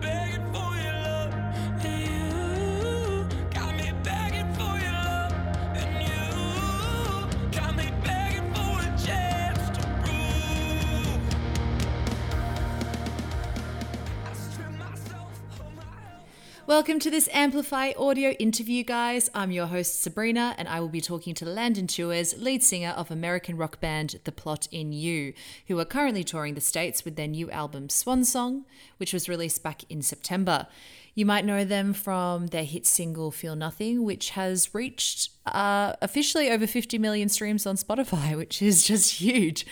begging Welcome to this Amplify audio interview, guys. I'm your host, Sabrina, and I will be talking to Landon Tewers, lead singer of American rock band The Plot in You, who are currently touring the States with their new album Swan Song, which was released back in September. You might know them from their hit single Feel Nothing, which has reached uh, officially over 50 million streams on Spotify, which is just huge.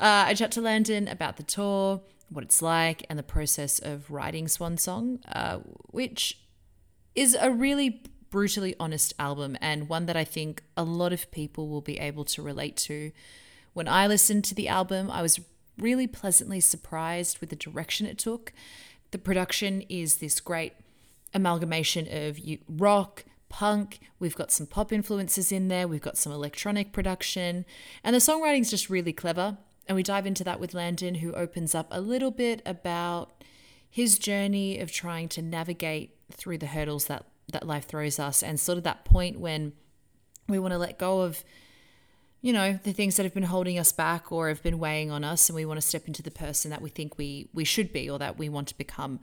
Uh, I chat to Landon about the tour, what it's like, and the process of writing Swan Song, uh, which is a really brutally honest album and one that I think a lot of people will be able to relate to. When I listened to the album, I was really pleasantly surprised with the direction it took. The production is this great amalgamation of rock, punk, we've got some pop influences in there, we've got some electronic production, and the songwriting's just really clever. And we dive into that with Landon, who opens up a little bit about his journey of trying to navigate through the hurdles that, that life throws us and sort of that point when we want to let go of you know the things that have been holding us back or have been weighing on us and we want to step into the person that we think we we should be or that we want to become.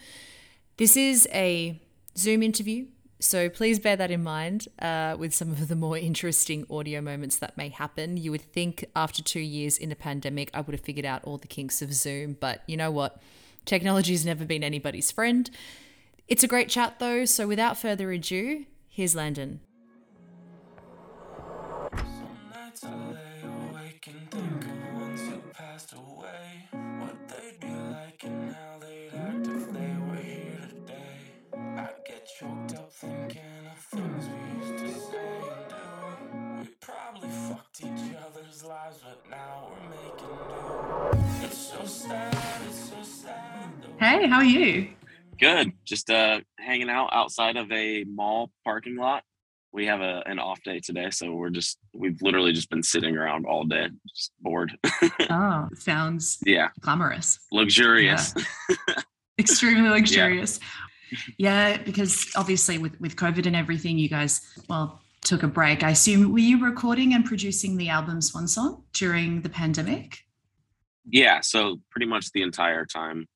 This is a zoom interview so please bear that in mind uh, with some of the more interesting audio moments that may happen. You would think after two years in a pandemic i would have figured out all the kinks of zoom but you know what? Technology's never been anybody's friend. It's a great chat though so without further ado here's landon. Nights I lay awake and think Hey, how are you? Good. Just uh hanging out outside of a mall parking lot. We have a an off day today, so we're just we've literally just been sitting around all day, just bored. Oh, sounds yeah, glamorous. luxurious. Extremely luxurious. Yeah. because obviously with, with COVID and everything, you guys, well, took a break. I assume, were you recording and producing the album Swan Song during the pandemic? Yeah, so pretty much the entire time,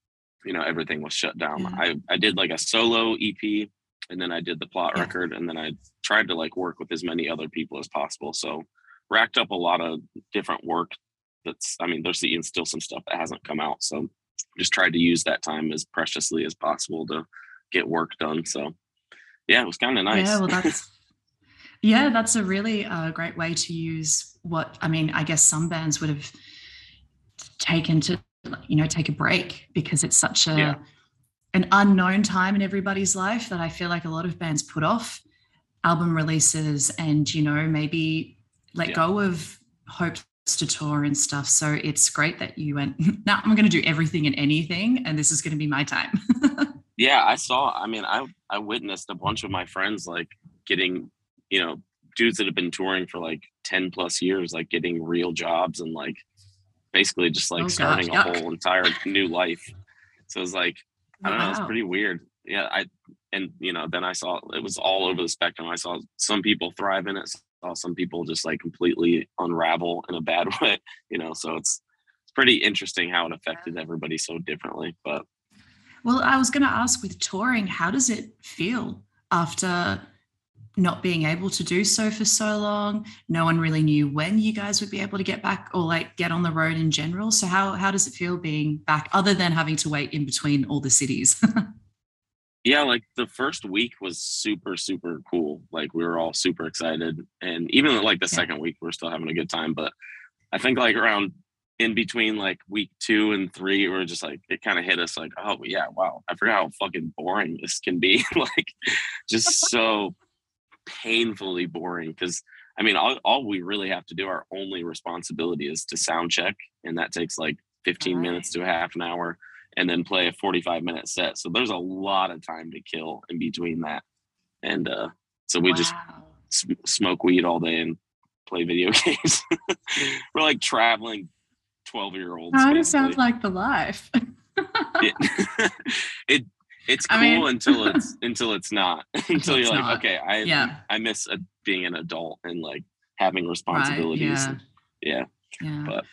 you know, everything was shut down. Yeah. I I did like a solo EP and then I did the plot Yeah. record and then I tried to like work with as many other people as possible. So racked up a lot of different work that's I mean, there's even still some stuff that hasn't come out. So just tried to use that time as preciously as possible to get work done. So yeah, it was kind of nice. Yeah, well, that's yeah, that's a really uh, great way to use what I mean. I guess some bands would have taken to you know take a break because it's such a Yeah. an unknown time in everybody's life that I feel like a lot of bands put off album releases and you know maybe let Yeah. go of hopes to tour and stuff. So it's great that you went. Now I'm going to do everything and anything, and this is going to be my time. yeah i saw i mean i i witnessed a bunch of my friends like getting you know dudes that have been touring for like 10 plus years like getting real jobs and like basically just like Oh, starting a whole entire new life. So it's like i don't know it's pretty weird. Yeah i and you know then i saw it was all over the spectrum. I saw some people thrive in it saw some people just like completely unravel in a bad way you know so it's it's pretty interesting how it affected everybody so differently but Well, I was going to ask with touring, how does it feel after not being able to do so for so long? No one really knew when you guys would be able to get back or like get on the road in general. So how how does it feel being back other than having to wait in between all the cities? yeah like the first week was super super cool like we were all super excited and even like the Yeah. second week we are still having a good time but i think like around in between like week two and three we are just like it kind of hit us like oh yeah wow i forgot how fucking boring this can be like just so painfully boring because i mean all, all we really have to do our only responsibility is to sound check and that takes like 15 minutes to a half an hour and then play a 45 minute set. So there's a lot of time to kill in between that. And uh, so we just sm- smoke weed all day and play video games. We're like traveling 12 year olds. How does sound like the life? it, it it's I cool mean- until it's until it's not. until it's you're like, not. okay, I Yeah. I miss uh being an adult and like having responsibilities. Right, and- yeah. yeah. but-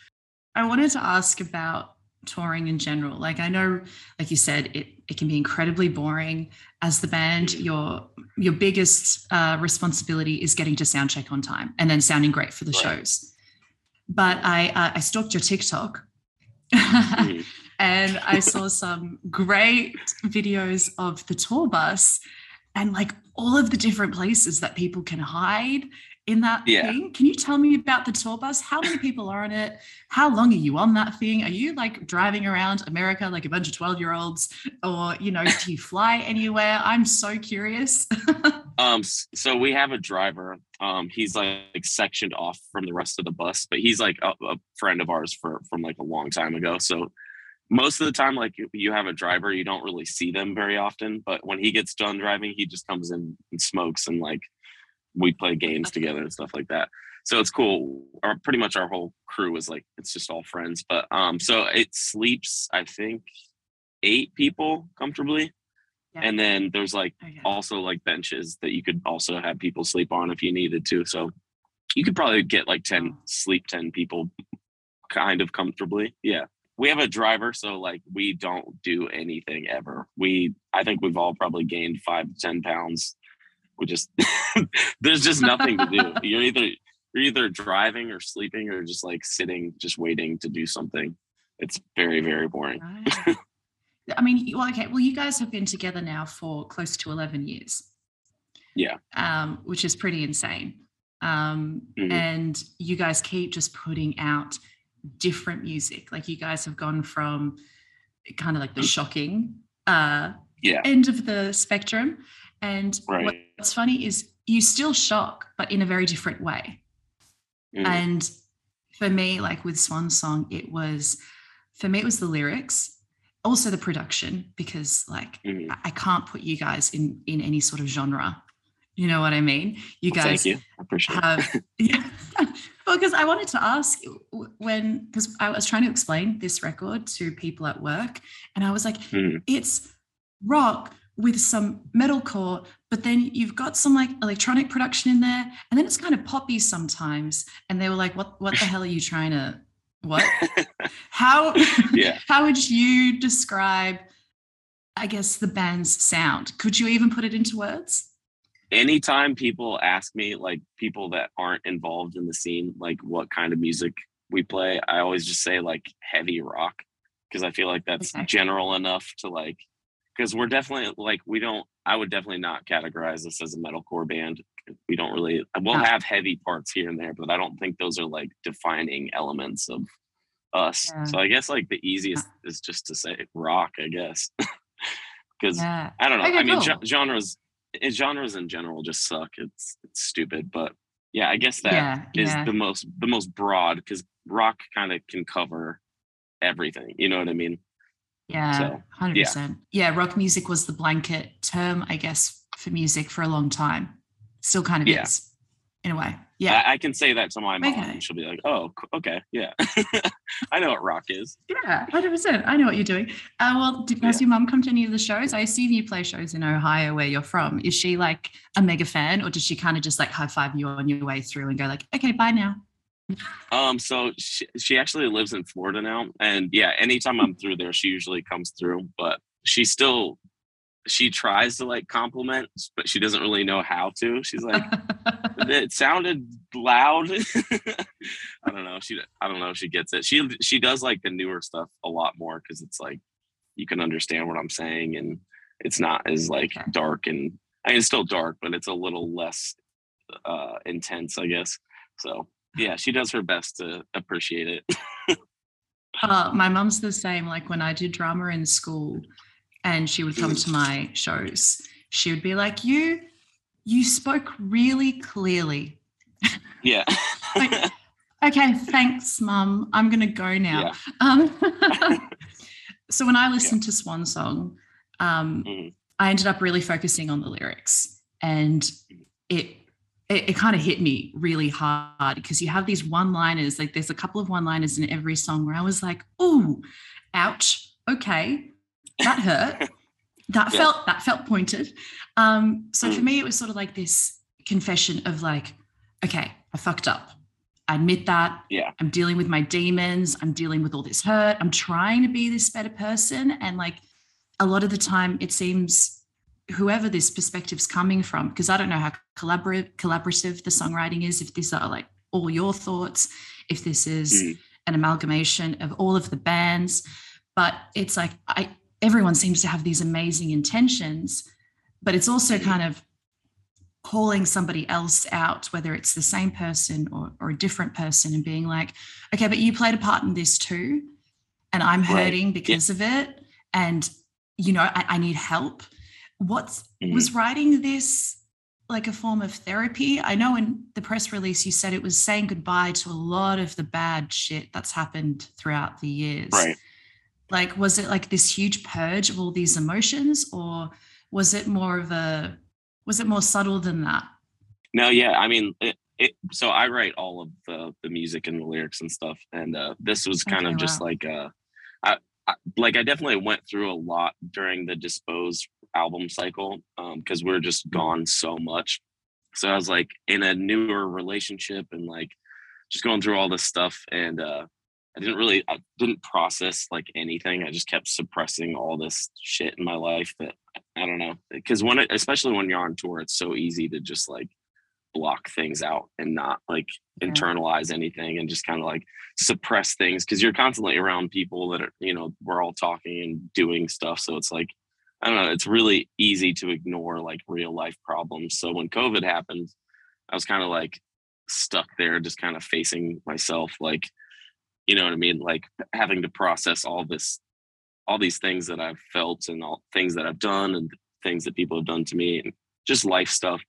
I wanted to ask about touring in general. Like I know, like you said, it it can be incredibly boring. As the band, Mm. your your biggest uh, responsibility is getting to sound check on time and then sounding great for the Right. shows. But I uh, I stalked your TikTok. Mhm. and I saw some great videos of the tour bus and like all of the different places that people can hide in that Yeah. thing. Can you tell me about the tour bus? How many people are on it? How long are you on that thing? Are you like driving around America like a bunch of 12 year olds? Or, you know, do you fly anywhere? I'm so curious. Um, so we have a driver. Um, he's like sectioned off from the rest of the bus, but he's like a, a friend of ours for from like a long time ago. So most of the time, like you- have a driver, you don't really see them very often. But when he gets done driving, he just comes in and smokes and like we play games together and stuff like that. So it's cool. Our pretty much our whole crew is like it's just all friends. But um, so it sleeps, I think, eight people comfortably. Yeah. And then there's like Okay. also like benches that you could also have people sleep on if you needed to. So you could probably get like 10 Wow. sleep 10 people kind of comfortably. Yeah. We have a driver, so like we don't do anything ever. We I think we've all probably gained five to ten pounds. We just there's just nothing to do. You're either you're either driving or sleeping or just like sitting, just waiting to do something. It's very, very boring. Right. I mean, well, okay. Well, you guys have been together now for close to 11 years. Yeah. Um, which is pretty insane. Um, Mhm. And you guys keep just putting out different music. Like you guys have gone from kind of like the shocking uh, Yeah. end of the spectrum. And Right. what's funny is you still shock, but in a very different way. Mhm. And for me, like with Swan Song, it was for me, it was the lyrics, also the production, because like Mhm. I- can't put you guys in in any sort of genre. You know what I mean? You Well, guys Thank you. I appreciate it. have yeah. well, because I wanted to ask when because I was trying to explain this record to people at work, and I was like, Mhm. it's rock with some metalcore, but then you've got some like electronic production in there, and then it's kind of poppy sometimes. And they were like, "What? What the hell are you trying to? What? How? Yeah. How would you describe?" I guess the band's sound. Could you even put it into words? anytime people ask me like people that aren't involved in the scene like what kind of music we play i always just say like heavy rock because i feel like that's Okay. general enough to like because we're definitely like we don't i would definitely not categorize this as a metalcore band we don't really we'll have heavy parts here and there but i don't think those are like defining elements of us Yeah. so i guess like the easiest is just to say rock i guess because Yeah. I don't know. Okay, I mean, cool. gen- genres, eh, genres in general just suck. It's it's stupid, but yeah, I guess that is yeah, yeah. the most the most broad because rock kind of can cover everything. You know what I mean? Yeah, So, hundred yeah. percent. Yeah, rock music was the blanket term, I guess, for music for a long time. Still kind of Yeah. is, in a way. Yeah, I, I can say that to my mom, Okay. and she'll be like, "Oh, okay, yeah, I know what rock is." yeah, hundred percent. I know what you're doing. Uh, well, did, has your mom come to any of the shows? I assume you play shows in Ohio, where you're from. Is she like a mega fan, or does she kind of just like high five you on your way through and go like, "Okay, bye now"? Um, so she, she actually lives in Florida now, and yeah, anytime I'm through there, she usually comes through. But she still she tries to like compliment, but she doesn't really know how to. She's like. it sounded loud. I don't know. She I don't know if she gets it. She she does like the newer stuff a lot more because it's like you can understand what I'm saying and it's not as like dark and I mean it's still dark, but it's a little less uh intense, I guess. So yeah, she does her best to appreciate it. Uh, my mum's the same. Like when I did drama in school, and she would come to my shows, she would be like, "You, you spoke really clearly." yeah. Like, okay, thanks, mum. I'm gonna go now. Yeah. Um, so when I listened to Swan Song, um, Mhm. I ended up really focusing on the lyrics, and it it, it kind of hit me really hard because you have these one liners. Like there's a couple of one liners in every song where I was like, "Ooh, ouch, okay, that hurt." that Yeah. felt that felt pointed. Um, so for Mm. me, it was sort of like this confession of like, okay, I fucked up. I admit that. Yeah. I'm dealing with my demons. I'm dealing with all this hurt. I'm trying to be this better person. And like a lot of the time, it seems whoever this perspective's coming from, because I don't know how collaborative collaborative the songwriting is, if these are like all your thoughts, if this is Mhm. an amalgamation of all of the bands. But it's like I everyone seems to have these amazing intentions, but it's also kind of calling somebody else out, whether it's the same person or, or a different person, and being like, okay, but you played a part in this too. And I'm Right. hurting because of it. And, you know, I, I need help. What's Mhm. was writing this like a form of therapy? I know in the press release you said it was saying goodbye to a lot of the bad shit that's happened throughout the years Right. like was it like this huge purge of all these emotions or was it more of a was it more subtle than that No, yeah. I mean, it, it, so I write all of the the music and the lyrics and stuff, and uh, this was kind Okay, of just wow. like uh, I like I definitely went through a lot during the Dispose album cycle because we are just gone so much. So I was like in a newer relationship and like just going through all this stuff, and uh, I didn't really I didn't process like anything. I just kept suppressing all this shit in my life that I don't know because when it, especially when you're on tour, it's so easy to just like block things out and not like Yeah. internalize anything and just kind of like suppress things because you're constantly around people that are you know we're all talking and doing stuff so it's like i don't know it's really easy to ignore like real life problems. So when covid happened i was kind of like stuck there just kind of facing myself like you know what i mean? Like having to process all this all these things that i've felt and all things that i've done and things that people have done to me and just life stuff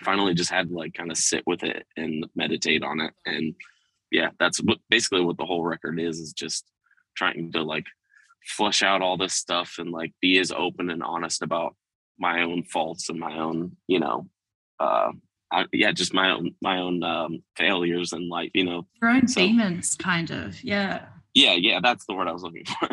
I finally just had to like kind of sit with it and meditate on it. And yeah, that's what basically what the whole record is, is just trying to like flush out all this stuff and like be as open and honest about my own faults and my own, you know, uh, I, yeah, just my own, my own um, failures in life, you know, your own So- demons kind of yeah yeah, yeah, that's the word I was looking for.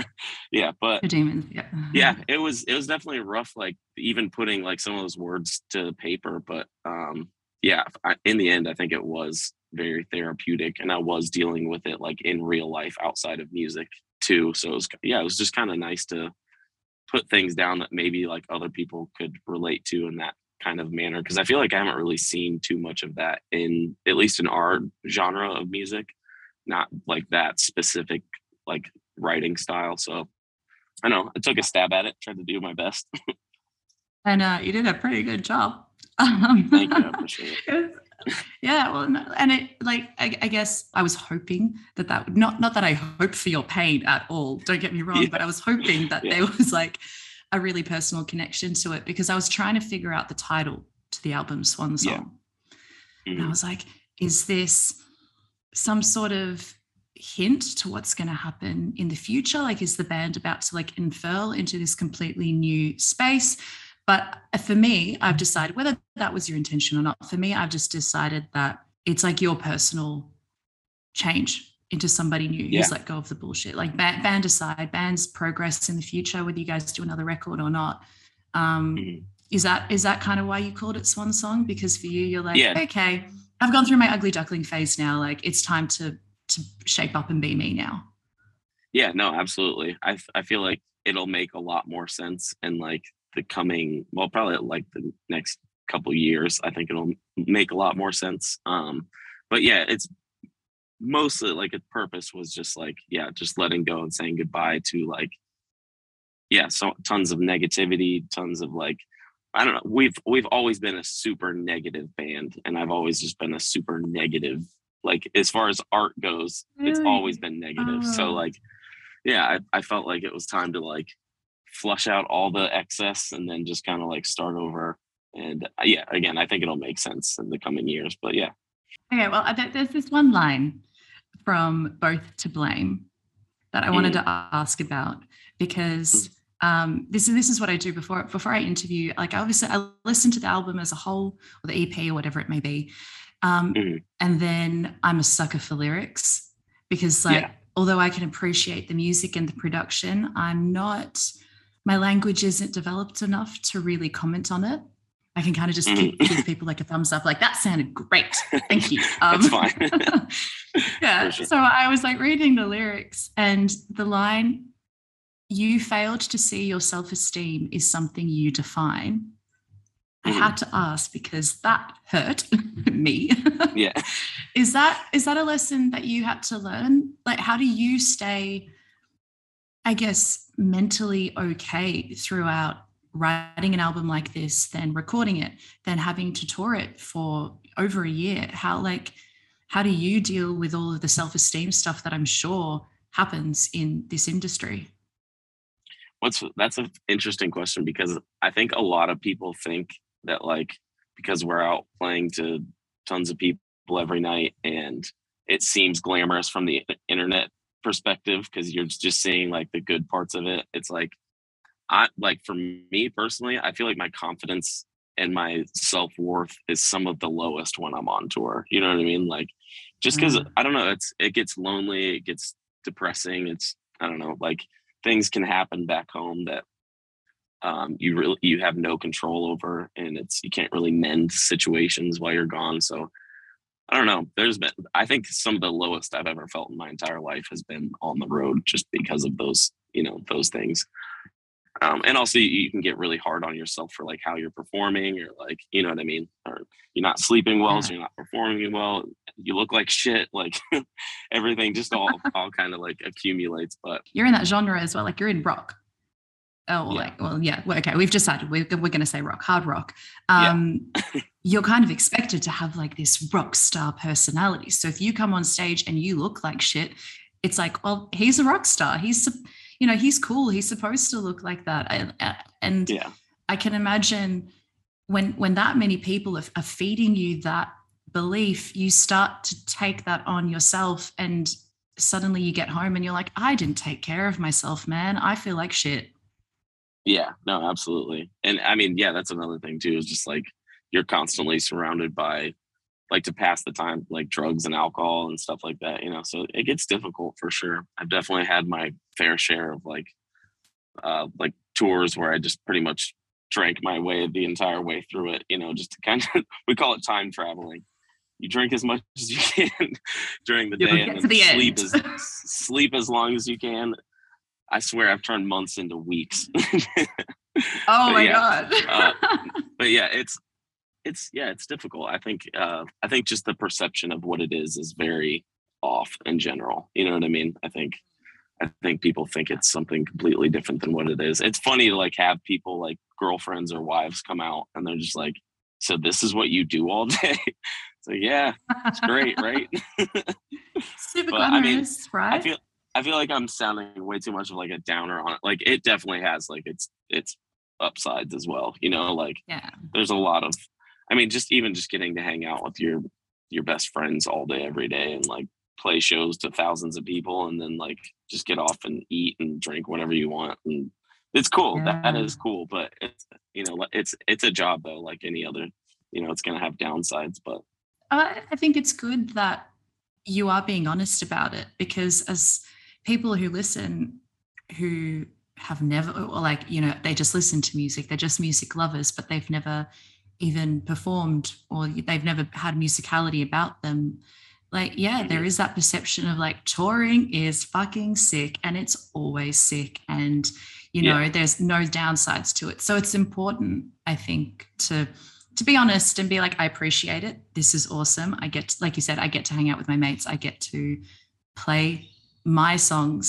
yeah. But your demons yeah yeah it was it was definitely rough like even putting like some of those words to paper but um yeah I, in the end i think it was very therapeutic and i was dealing with it like in real life outside of music too so it was yeah it was just kind of nice to put things down that maybe like other people could relate to in that kind of manner because i feel like i haven't really seen too much of that in at least in our genre of music not like that specific like writing style so I know I took a stab at it, tried to do my best. and uh you did a pretty good job um, Thank you, I appreciate it. yeah well and it like I, I guess i was hoping that that would not not that i hope for your pain at all don't get me wrong Yeah. but i was hoping that Yeah. there was like a really personal connection to it because i was trying to figure out the title to the album swan Yeah. song and i Mhm. was like is this some sort of hint to what's going to happen in the future like is the band about to like unfurl into this completely new space but uh, for me i've decided whether that was your intention or not for me i've just decided that it's like your personal change into somebody new Yeah. who's let go of the bullshit like band, band aside bands progress in the future whether you guys do another record or not um Mhm. is that is that kind of why you called it swan song because for you you're like Yeah. okay i've gone through my ugly duckling phase now like it's time to to shape up and be me now Yeah, no, absolutely. I I feel like it'll make a lot more sense in like the coming, well, probably like the next couple years. I think it'll make a lot more sense. Um, but yeah, it's mostly like its purpose was just like yeah, just letting go and saying goodbye to like yeah, so tons of negativity, tons of like I don't know. We've we've always been a super negative band, and I've always just been a super negative. Like as far as art goes, it's always been negative. So Oh. like, yeah, I, I felt like it was time to like flush out all the excess and then just kind of like start over. And uh, yeah, again, I think it'll make sense in the coming years. But yeah, Okay, well, there's this one line from Both to Blame that I wanted to ask about because um, this is this is what I do before before I interview. Like, obviously, I listen to the album as a whole or the EP or whatever it may be, um, Mhm. and then I'm a sucker for lyrics because, like, Yeah. although I can appreciate the music and the production, I'm not. my language isn't developed enough to really comment on it. I can kind of just Mhm. give, give people like a thumbs up, like that sounded great. Thank you. That's fine. yeah. Sure. So I was like reading the lyrics and the line, you failed to see your self-esteem is something you define. I Mhm. had to ask because that hurt me. yeah. is that is that a lesson that you had to learn? Like how do you stay, I guess, mentally okay throughout writing an album like this, then recording it, then having to tour it for over a year? How like how do you deal with all of the self-esteem stuff that I'm sure happens in this industry? What's that's an interesting question because I think a lot of people think that like because we're out playing to tons of people every night and it seems glamorous from the internet perspective because you're just seeing like the good parts of it. It's like I like for me personally, I feel like my confidence and my self worth is some of the lowest when I'm on tour. You know what I mean? Like just because Mm. I don't know, it's it gets lonely, it gets depressing. It's I don't know, like things can happen back home that um, you really you have no control over, and it's you can't really mend situations while you're gone. So I don't know. There's been I think some of the lowest I've ever felt in my entire life has been on the road, just because of those you know those things. Um, and also you, you can get really hard on yourself for like how you're performing or like you know what I mean, or you're not sleeping well, so you're not performing well. You look like shit. Like everything just all all kind of like accumulates. But You're in that genre as well, like you're in rock. Oh, Yeah. like, well, yeah. well, Okay, we've decided we're, we're going to say rock, hard rock. Yeah. Um, you're kind of expected to have like this rock star personality. So if you come on stage and you look like shit, it's like, well, he's a rock star. He's, you know, he's cool. He's supposed to look like that. And, uh, and yeah, I can imagine when when that many people are, are feeding you that belief, you start to take that on yourself, and suddenly you get home and you're like, I didn't take care of myself, man. I feel like shit. Yeah, no, absolutely. And I mean, yeah, that's another thing too, is just like you're constantly surrounded by like to pass the time, like drugs and alcohol and stuff like that, you know. So it gets difficult for sure. I've definitely had my fair share of like uh like tours where I just pretty much drank my way the entire way through it, you know, just to kind of we call it time traveling. You drink as much as you can during the You'll day and the sleep end. as sleep as long as you can. I swear I've turned months into weeks. Oh my yeah, god. but yeah, it's it's yeah, it's difficult. I think uh I think just the perception of what it is is very off in general. You know what I mean? I think I think people think it's something completely different than what it is. It's funny to like have people like girlfriends or wives come out and they're just like, so this is what you do all day. so yeah, it's great, right? Super But, I mean, right? I feel I feel like I'm sounding way too much of like a downer on it. Like it definitely has like its its upsides as well. You know, like yeah. there's a lot of I mean, just even just getting to hang out with your your best friends all day, every day and like play shows to thousands of people and then like just get off and eat and drink whatever you want. And it's cool. That Yeah. is cool. But it's you know, it's it's a job though, like any other, you know, it's gonna have downsides, but uh, I I think it's good that you are being honest about it because as people who listen who have never or like you know they just listen to music they're just music lovers but they've never even performed or they've never had musicality about them like yeah there is that perception of like touring is fucking sick and it's always sick and you know Yeah. there's no downsides to it. So it's important i think to to be honest and be like i appreciate it. This is awesome. I get like you said i get to hang out with my mates. I get to play my songs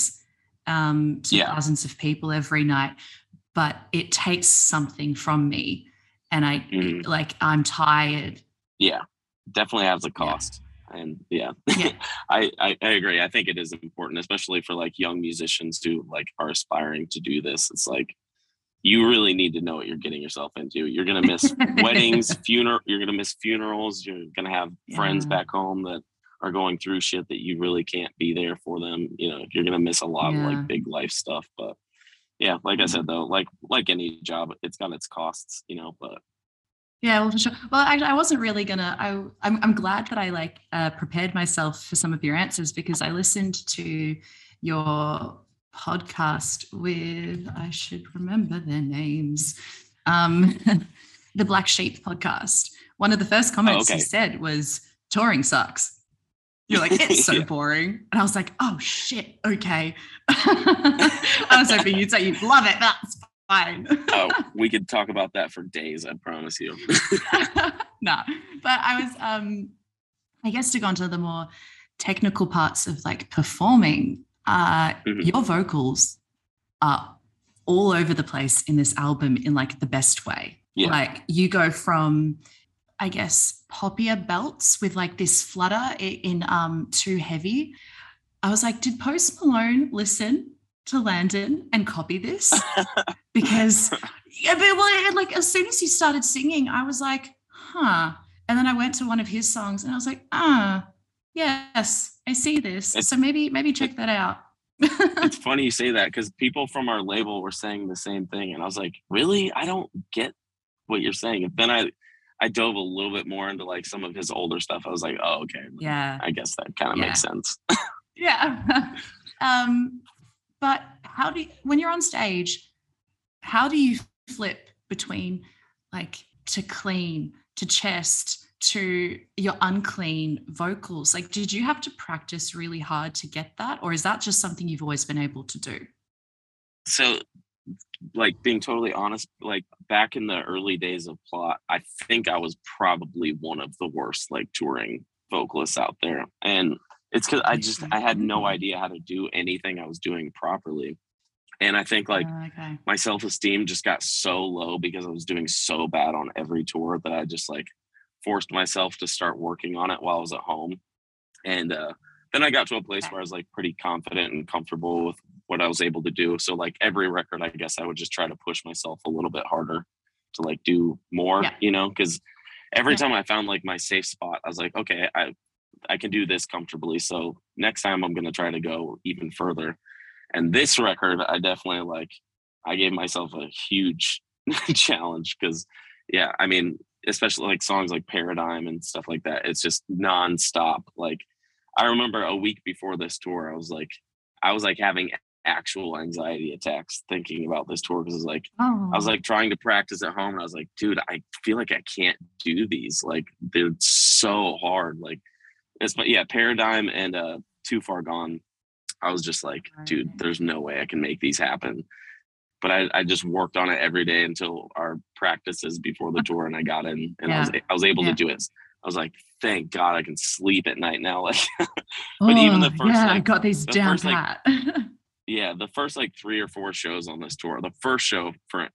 um to Yeah. thousands of people every night but it takes something from me and i Mhm. like i'm tired yeah, definitely has a cost. And yeah, Yeah. I, I I agree. I think it is important, especially for like young musicians who like are aspiring to do this. It's like you really need to know what you're getting yourself into. You're gonna miss weddings, funeral. You're gonna miss funerals. You're gonna have friends back home that are going through shit that you really can't be there for them. You know, you're gonna miss a lot of like big life stuff. But yeah, like I said though, like like any job, it's got its costs. You know, but Yeah, well, for sure. Well, I, I wasn't really gonna. I, I'm, I'm glad that I like uh, prepared myself for some of your answers because I listened to your podcast with I should remember their names. Um, the Black Sheep podcast. One of the first comments okay. he said was touring sucks. You're like, it's so Yeah. boring. And I was like, oh shit, okay. I was hoping you'd say you love it. That's fine. oh, we could talk about that for days. I promise you. no, but I was, um, I guess to go on to the more technical parts of like performing, uh, Mhm. your vocals are all over the place in this album in like the best way. Yeah. Like you go from, I guess, poppier belts with like this flutter in um Too Heavy. I was like, did Post Malone listen to Landon and copy this? because yeah, but well, like as soon as he started singing, I was like, huh. And then I went to one of his songs and I was like, ah, yes, I see this. It's- so maybe, maybe check that out. it's funny you say that because people from our label were saying the same thing, and I was like, really? I don't get what you're saying. And then I, I dove a little bit more into like some of his older stuff. I was like, oh, okay. yeah. I guess that kind of Yeah. makes sense. Yeah. um, but how do you, when you're on stage, how do you flip between like to clean, to chest, to your unclean vocals? Like, did you have to practice really hard to get that? Or is that just something you've always been able to do? so like being totally honest like back in the early days of plot i think i was probably one of the worst like touring vocalists out there. And it's because i just i had no idea how to do anything i was doing properly. And i think like Uh, okay. my self-esteem just got so low because i was doing so bad on every tour that i just like forced myself to start working on it while i was at home. And uh then i got to a place where i was like pretty confident and comfortable with what i was able to do so like every record i guess i would just try to push myself a little bit harder to like do more Yeah. you know because every Yeah. time i found like my safe spot i was like okay i i can do this comfortably so next time i'm going to try to go even further and this record i definitely like i gave myself a huge challenge because yeah i mean especially like songs like paradigm and stuff like that it's just nonstop like i remember a week before this tour i was like i was like having actual anxiety attacks thinking about this tour because like Oh, I was like trying to practice at home and I was like, dude, I feel like I can't do these. Like they're so hard. Like it's but yeah, paradigm and uh too far gone. I was just like, dude, there's no way I can make these happen. But I, I just worked on it every day until our practices before the tour and I got in and I was I was able Yeah. to do it. I was like, thank God I can sleep at night now. Like but even the Oh, first, yeah, I got these the down first, like, pat. yeah the first like three or four shows on this tour the first show for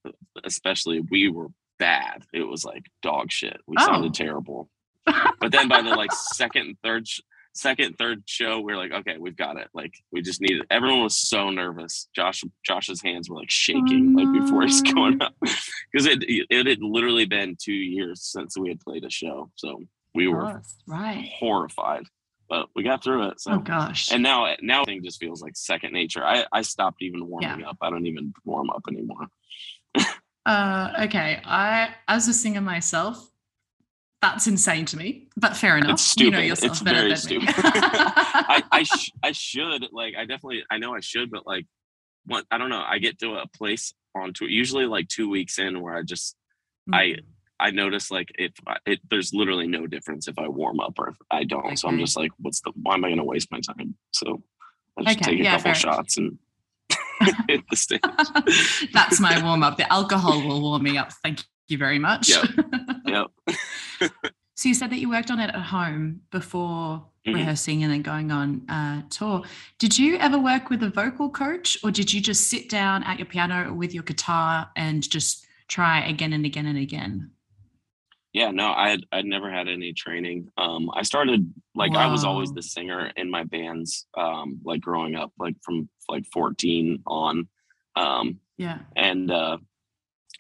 especially we were bad. It was like dog shit. We Oh. sounded terrible. But then by the like second and third sh- second third show we are like okay we've got it. Like we just needed everyone was so nervous. Josh josh's hands were like shaking like before he's mm. going up. Because it it had literally been two years since we had played a show so we were Oh, right. horrified but we got through it so Oh gosh. and now now thing just feels like second nature. I I stopped even warming up. I don't even warm up anymore. Uh, okay, I as a singer myself, that's insane to me. But fair enough. It's You know stupid. yourself It's better very than stupid. me. I I, sh- I should like I definitely I know I should, but like what I don't know. I get to a place on tour usually like two weeks in where I just Mm. I notice like if I, it there's literally no difference if I warm up or if I don't. So I'm just like, what's the why am I going to waste my time? So I just Okay, take a yeah, couple fair. shots and hit the stage. that's my warm up. The alcohol will warm me up. Thank you very much. Yep. Yep. So you said that you worked on it at home before Mhm. rehearsing and then going on uh, tour. Did you ever work with a vocal coach, or did you just sit down at your piano with your guitar and just try again and again and again? Yeah, no, I had I'd never had any training. Um, I started like I was always the singer in my bands, um, like growing up, like from like 14 on. Um, Yeah. and uh,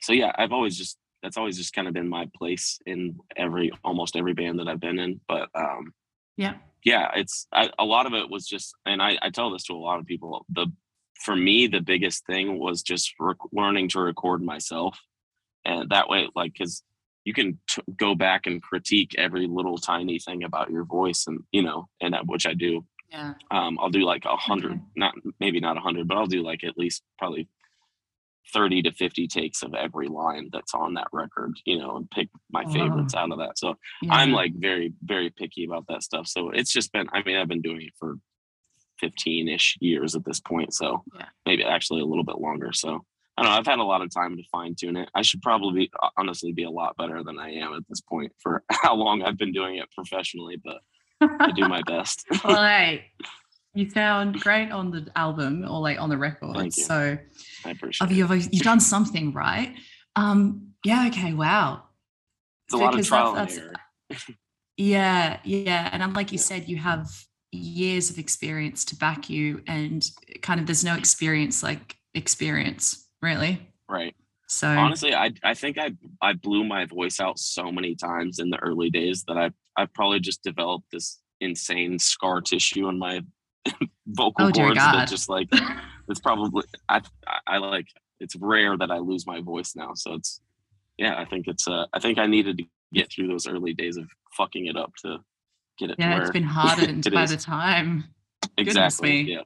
so yeah, I've always just that's always just kind of been my place in every almost every band that I've been in. But um, Yeah. yeah, it's I, a lot of it was just, and I, I tell this to a lot of people. The for me, the biggest thing was just rec- learning to record myself, and that way, like, because you can t- go back and critique every little tiny thing about your voice, and you know, and that, which I do Yeah. Um, I'll do like a hundred, Okay. not maybe not a hundred, but I'll do like at least probably 30 to 50 takes of every line that's on that record, you know, and pick my Wow. favorites out of that. So yeah. I'm like very, very picky about that stuff. So it's just been, I mean, I've been doing it for 15 ish years at this point. So Yeah. maybe actually a little bit longer. So I don't know. I've had a lot of time to fine tune it. I should probably honestly be a lot better than I am at this point for how long I've been doing it professionally, but I do my best. well, hey, you sound great on the album or like on the record. Thank you. So I appreciate it. you've, you've done something right. Um, yeah, okay, wow. It's a lot of trial that's- and error. Yeah, yeah. And like you Yeah. said, you have years of experience to back you, and kind of there's no experience like experience, really. Right. So honestly i i think i i blew my voice out so many times in the early days that i i probably just developed this insane scar tissue in my vocal Oh, cords that just like it's probably I, I like it's rare that i lose my voice now so it's yeah i think it's uh i think i needed to get through those early days of fucking it up to get it to yeah, where it's been hardened it by is. the time. exactly yeah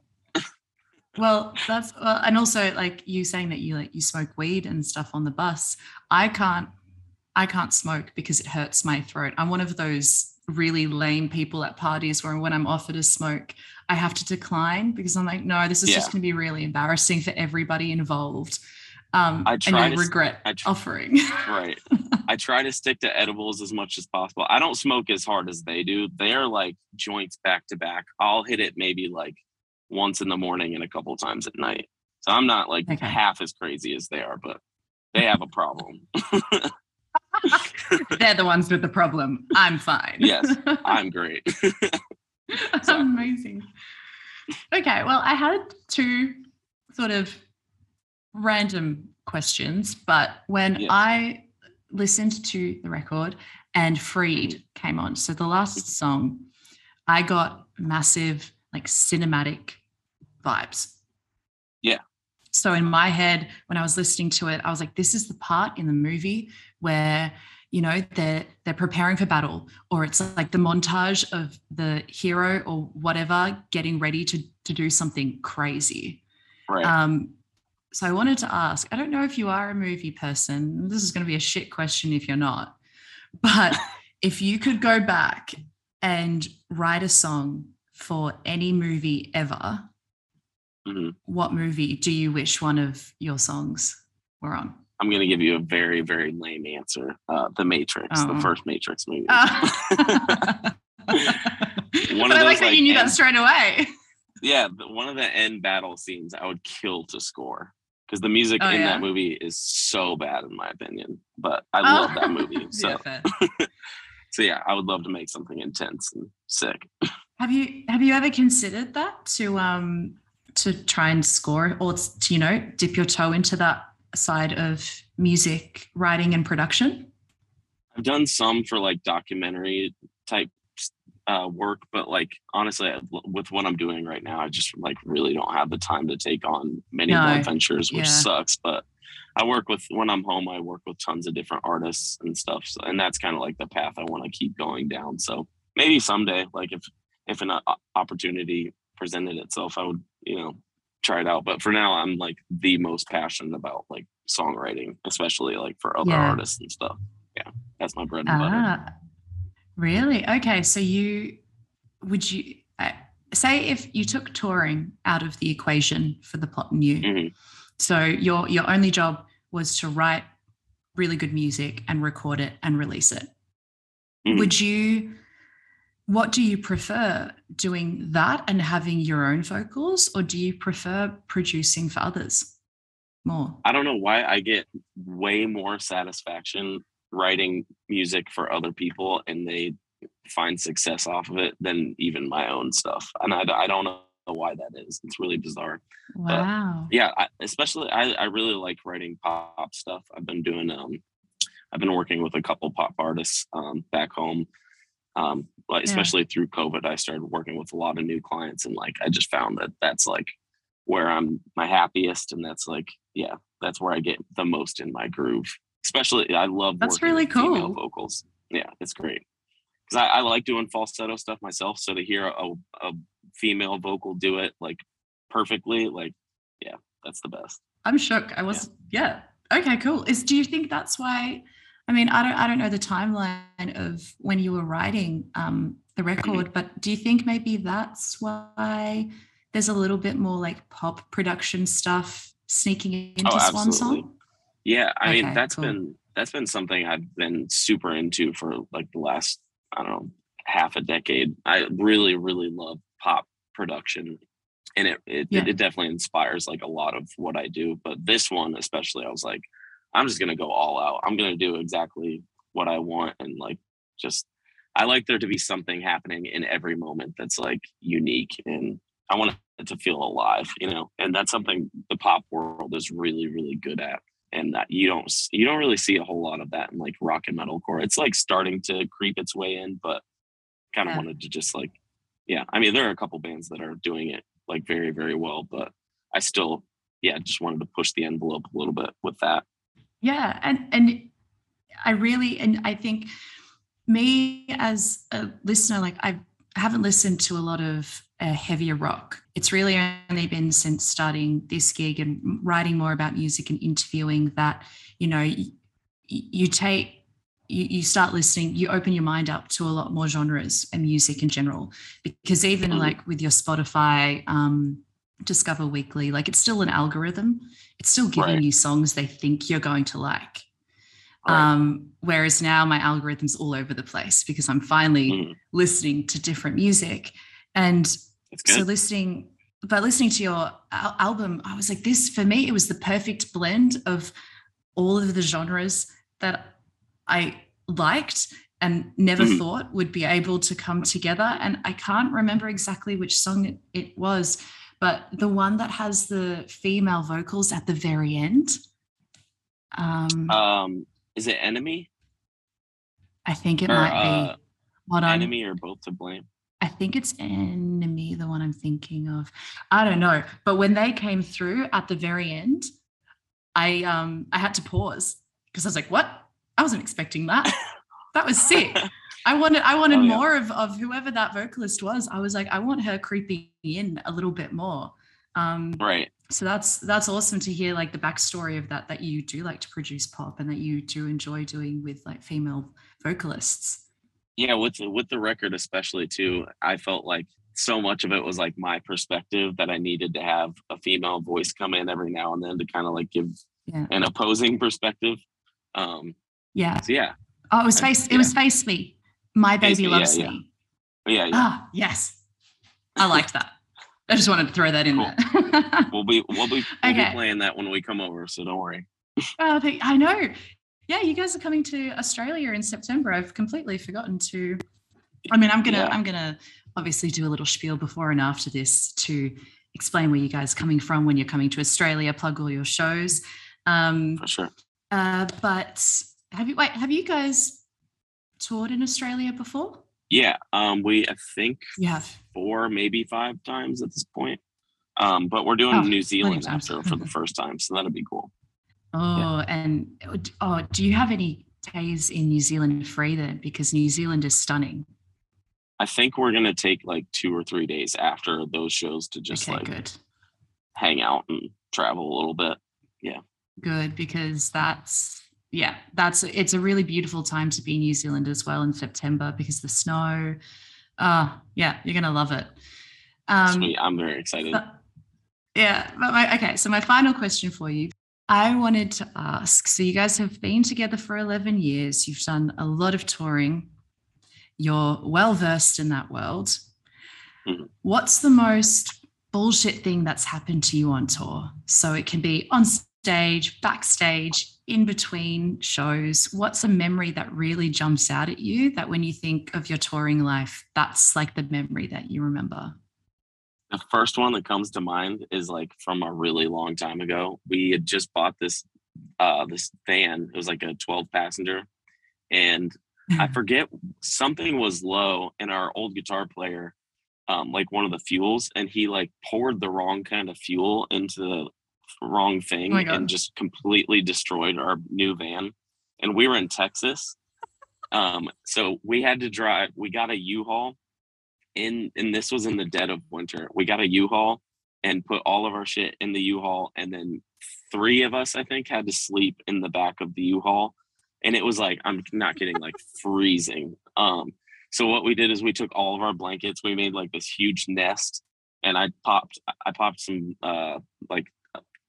Well, that's well, and also like you saying that you like you smoke weed and stuff on the bus. I can't, I can't smoke because it hurts my throat. I'm one of those really lame people at parties where when I'm offered a smoke, I have to decline because I'm like, no, this is just going to be really embarrassing for everybody involved. Um, I and try I to regret I tr- offering. right i try to stick to edibles as much as possible i don't smoke as hard as they do they're like joints back to back i'll hit it maybe like once in the morning and a couple times at night so i'm not like Okay. half as crazy as they are but they have a problem They're the ones with the problem. I'm fine. Yes. i'm great That's amazing. Okay, well, I had two sort of random questions, but when Yeah. I listened to the record and Freed mm-hmm. came on, so the last song, I got massive, like cinematic vibes. Yeah. So in my head, when I was listening to it, I was like, this is the part in the movie where you know they're they're preparing for battle or it's like the montage of the hero or whatever getting ready to to do something crazy right um so i wanted to ask i don't know if you are a movie person this is going to be a shit question if you're not but if you could go back and write a song for any movie ever Mhm. what movie do you wish one of your songs were on i'm going to give you a very very lame answer uh the matrix Oh. the first matrix movie Ah. One but of I like that like, you knew that straight away. yeah one of the end battle scenes i would kill to score because the music Oh, in yeah? that movie is so bad in my opinion but i love that movie so Yeah, so yeah i would love to make something intense and sick Have you have you ever considered that to um to try and score or to you know dip your toe into that side of music writing and production? i've done some for like documentary type uh, work but like honestly I- with what i'm doing right now i just like really don't have the time to take on many No. more ventures which Yeah. sucks but i work with when i'm home i work with tons of different artists and stuff so, and that's kind of like the path i want to keep going down so maybe someday like if if an opportunity presented itself i would you know try it out but for now i'm like the most passionate about like songwriting especially like for other Yeah. artists and stuff yeah that's my bread and butter Ah, really? Okay, so you would you uh, say if you took touring out of the equation for the plot and you, Mhm. so your your only job was to write really good music and record it and release it. Mhm. Would you? What do you prefer doing that and having your own vocals, or do you prefer producing for others more? I don't know why I get way more satisfaction writing music for other people and they find success off of it than even my own stuff. And I, I don't know why that is. It's really bizarre. Wow. Yeah, I, especially I, I really like writing pop stuff. I've been doing um I've been working with a couple pop artists um back home. Um Yeah. especially through COVID I started working with a lot of new clients and like I just found that that's like where I'm my happiest and that's like yeah, that's where I get the most in my groove. Especially I love That's really cool. vocals. Yeah, it's great. because I, I like doing falsetto stuff myself. So to hear a, a female vocal do it like perfectly, like yeah, that's the best. I'm shook. I was yeah. Okay, cool. Is do you think that's why? I mean, I don't I don't know the timeline of when you were writing um, the record, but do you think maybe that's why there's a little bit more like pop production stuff sneaking into Oh, Swan absolutely. Song? Yeah, I mean Okay, that's cool. been that's been something I've been super into for like the last I don't know half a decade. I really really love pop production, and it it, Yeah. it definitely inspires like a lot of what I do. But this one especially, I was like, I'm just gonna go all out. I'm gonna do exactly what I want, and like just I like there to be something happening in every moment that's like unique, and I want it to feel alive, you know. And that's something the pop world is really really good at and that you don't you don't really see a whole lot of that in like rock and metalcore. It's like starting to creep its way in, but kind of Yeah. wanted to just like yeah. I mean, there are a couple bands that are doing it like very very well, but I still yeah just wanted to push the envelope a little bit with that. Yeah, and and I really and I think me as a listener, like I haven't listened to a lot of uh, heavier rock. It's really only been since starting this gig and writing more about music and interviewing that you know y- you take you, you start listening you open your mind up to a lot more genres and music in general because even Mhm. like with your spotify um discover weekly like it's still an algorithm it's still giving Right. you songs they think you're going to like Right. um whereas now my algorithm's all over the place because i'm finally Mhm. listening to different music and so listening but listening to your al- album i was like this for me it was the perfect blend of all of the genres that i liked and never Mhm. thought would be able to come together and i can't remember exactly which song it, it was but the one that has the female vocals at the very end um um, is it enemy i think it or might uh, be on enemy or both to blame? I think it's enemy, the one I'm thinking of. I don't know. But when they came through at the very end, I um I had to pause because I was like, what? I wasn't expecting that. That was sick. I wanted I wanted Oh, yeah. more of, of whoever that vocalist was. I was like, I want her creeping in a little bit more. Um right. so that's that's awesome to hear like the backstory of that that you do like to produce pop and that you do enjoy doing with like female vocalists. yeah with the, with the record especially too i felt like so much of it was like my perspective that i needed to have a female voice come in every now and then to kind of like give Yeah. an opposing perspective um Yeah. so yeah Oh, it was I- face. It was face me. My Face baby loves yeah. me. But yeah, yeah Ah, yes. I liked that. I just wanted to throw that in Cool. there. we'll be we'll be we'll Okay. be playing that when we come over so don't worry oh, I know. Yeah, you guys are coming to Australia in September. I've completely forgotten to. I mean, I'm gonna. Yeah. I'm gonna obviously do a little spiel before and after this to explain where you guys are coming from when you're coming to Australia. Plug all your shows. Um, for sure uh, but have you wait? Have you guys toured in Australia before? yeah um we i think You have. four maybe five times at this point um but we're doing Oh, new zealand after for the first time so that'll be cool Oh, and oh, do you have any days in New Zealand free then? Because New Zealand is stunning. i think we're gonna take like two or three days after those shows to just okay, like good, hang out and travel a little bit Yeah. good, because that's yeah, that's it's a really beautiful time to be in New Zealand as well in September because the snow. Ah, yeah, you're gonna love it. Um, Sweet. i'm very excited But- yeah, but my, okay. So my final question for you, I wanted to ask. So you guys have been together for eleven years. You've done a lot of touring. You're well versed in that world. Mhm. What's the most bullshit thing that's happened to you on tour? So it can be on stage, backstage, in between shows. What's a memory that really jumps out at you? That when you think of your touring life, that's like the memory that you remember. the first one that comes to mind is like from a really long time ago. We had just bought this uh this van. It was like a 12 passenger and I forget something was low and our old guitar player um like one of the fuels and he like poured the wrong kind of fuel into the wrong thing Oh and just completely destroyed our new van. And we were in Texas Um, so we had to drive. We got a U-Haul in, and this was in the dead of winter. We got a U-Haul and put all of our shit in the U-Haul, and then three of us, I think, had to sleep in the back of the U-Haul, and it was like I'm not kidding, like freezing. Um, so what we did is we took all of our blankets, we made like this huge nest, and I popped I popped some uh like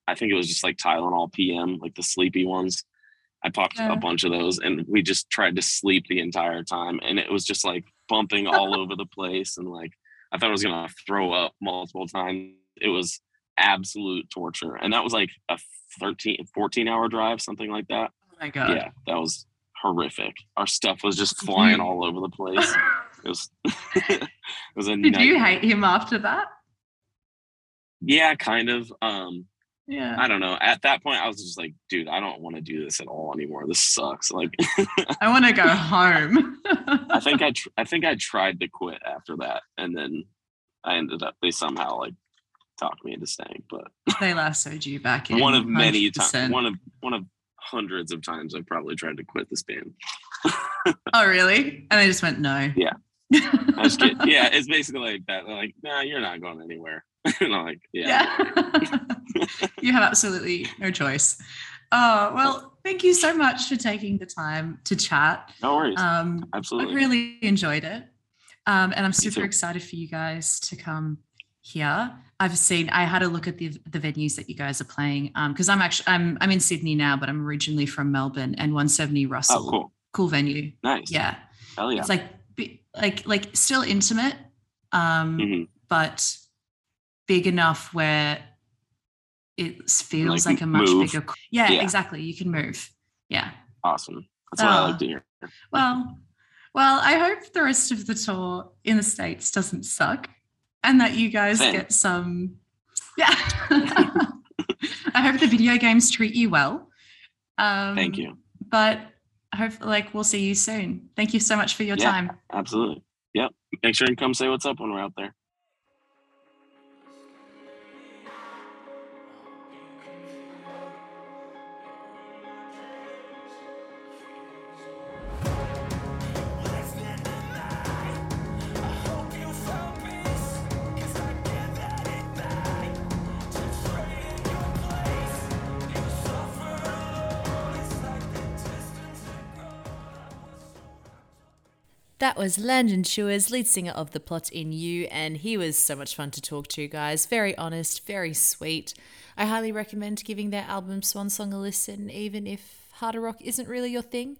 I think it was just like Tylenol PM, like the sleepy ones. I popped Yeah. a bunch of those and we just tried to sleep the entire time and it was just like bumping all over the place and like I thought I was gonna throw up multiple times. It was absolute torture. And that was like a 13, 14 hour drive, something like that. Oh my god. Yeah, that was horrific. Our stuff was just flying all over the place. It was it was a Did you hate him after that? Yeah, kind of. Um, Yeah. I don't know. At that point, I was just like, dude, I don't want to do this at all anymore. This sucks. Like, I want to go home. I think I, tr- I think I tried to quit after that, and then I ended up. They somehow like talked me into staying, but they lassoed you back in. one of many times, one of one of hundreds of times I've probably tried to quit this band. Oh, really? And they just went, no. Yeah. I get, yeah, it's basically like that. They're like, nah, you're not going anywhere. like, yeah. Yeah. you have absolutely no choice. Oh, well, thank you so much for taking the time to chat. No worries. Um, I Absolutely. really enjoyed it. Um, and I'm super excited for you guys to come here. I've seen I had a look at the the venues that you guys are playing. Um, because I'm actually I'm I'm in Sydney now, but I'm originally from Melbourne and 170 Russell. oh, cool. Cool venue. Nice. Yeah. Hell yeah. It's like like like still intimate, um, Mhm. but big enough where it feels Like, like, a much move. bigger. Yeah, Yeah. exactly. You can move. Yeah. Awesome. That's what I Oh. like to hear. Well, well, I hope the rest of the tour in the states doesn't suck, and that you guys Same. get some. Yeah. I hope the video games treat you well. Um, Thank you. But I hope, like, we'll see you soon. Thank you so much for your Yeah. time. Absolutely. Yep. Make sure and come say what's up when we're out there. That was Landon Tewers, lead singer of The Plot in You, and he was so much fun to talk to, guys. Very honest, very sweet. I highly recommend giving their album Swan Song a listen, even if harder rock isn't really your thing.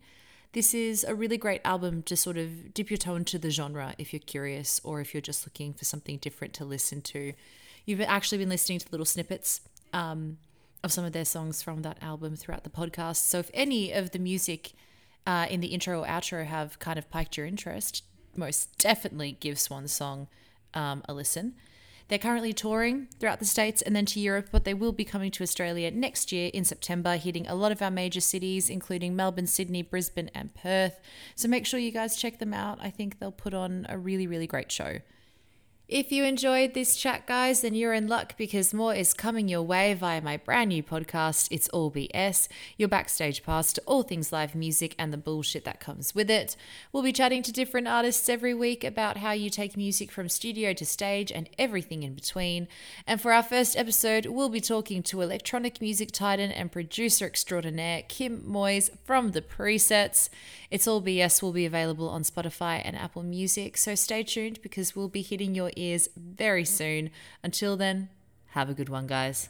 This is a really great album to sort of dip your toe into the genre if you're curious or if you're just looking for something different to listen to. You've actually been listening to little snippets um, of some of their songs from that album throughout the podcast. So if any of the music uh, in the intro or outro have kind of piqued your interest, most definitely give Swan Song um, a listen. They're currently touring throughout the States and then to Europe, but they will be coming to Australia next year in September, hitting a lot of our major cities, including Melbourne, Sydney, Brisbane, and Perth. So make sure you guys check them out. I think they'll put on a really, really great show. If you enjoyed this chat, guys, then you're in luck because more is coming your way via my brand new podcast, It's All BS, your backstage pass to all things live music and the bullshit that comes with it. We'll be chatting to different artists every week about how you take music from studio to stage and everything in between. And for our first episode, we'll be talking to electronic music titan and producer extraordinaire Kim Moyes from The Presets. It's All BS will be available on Spotify and Apple Music, so stay tuned because we'll be hitting your ears very soon. Until then, have a good one, guys.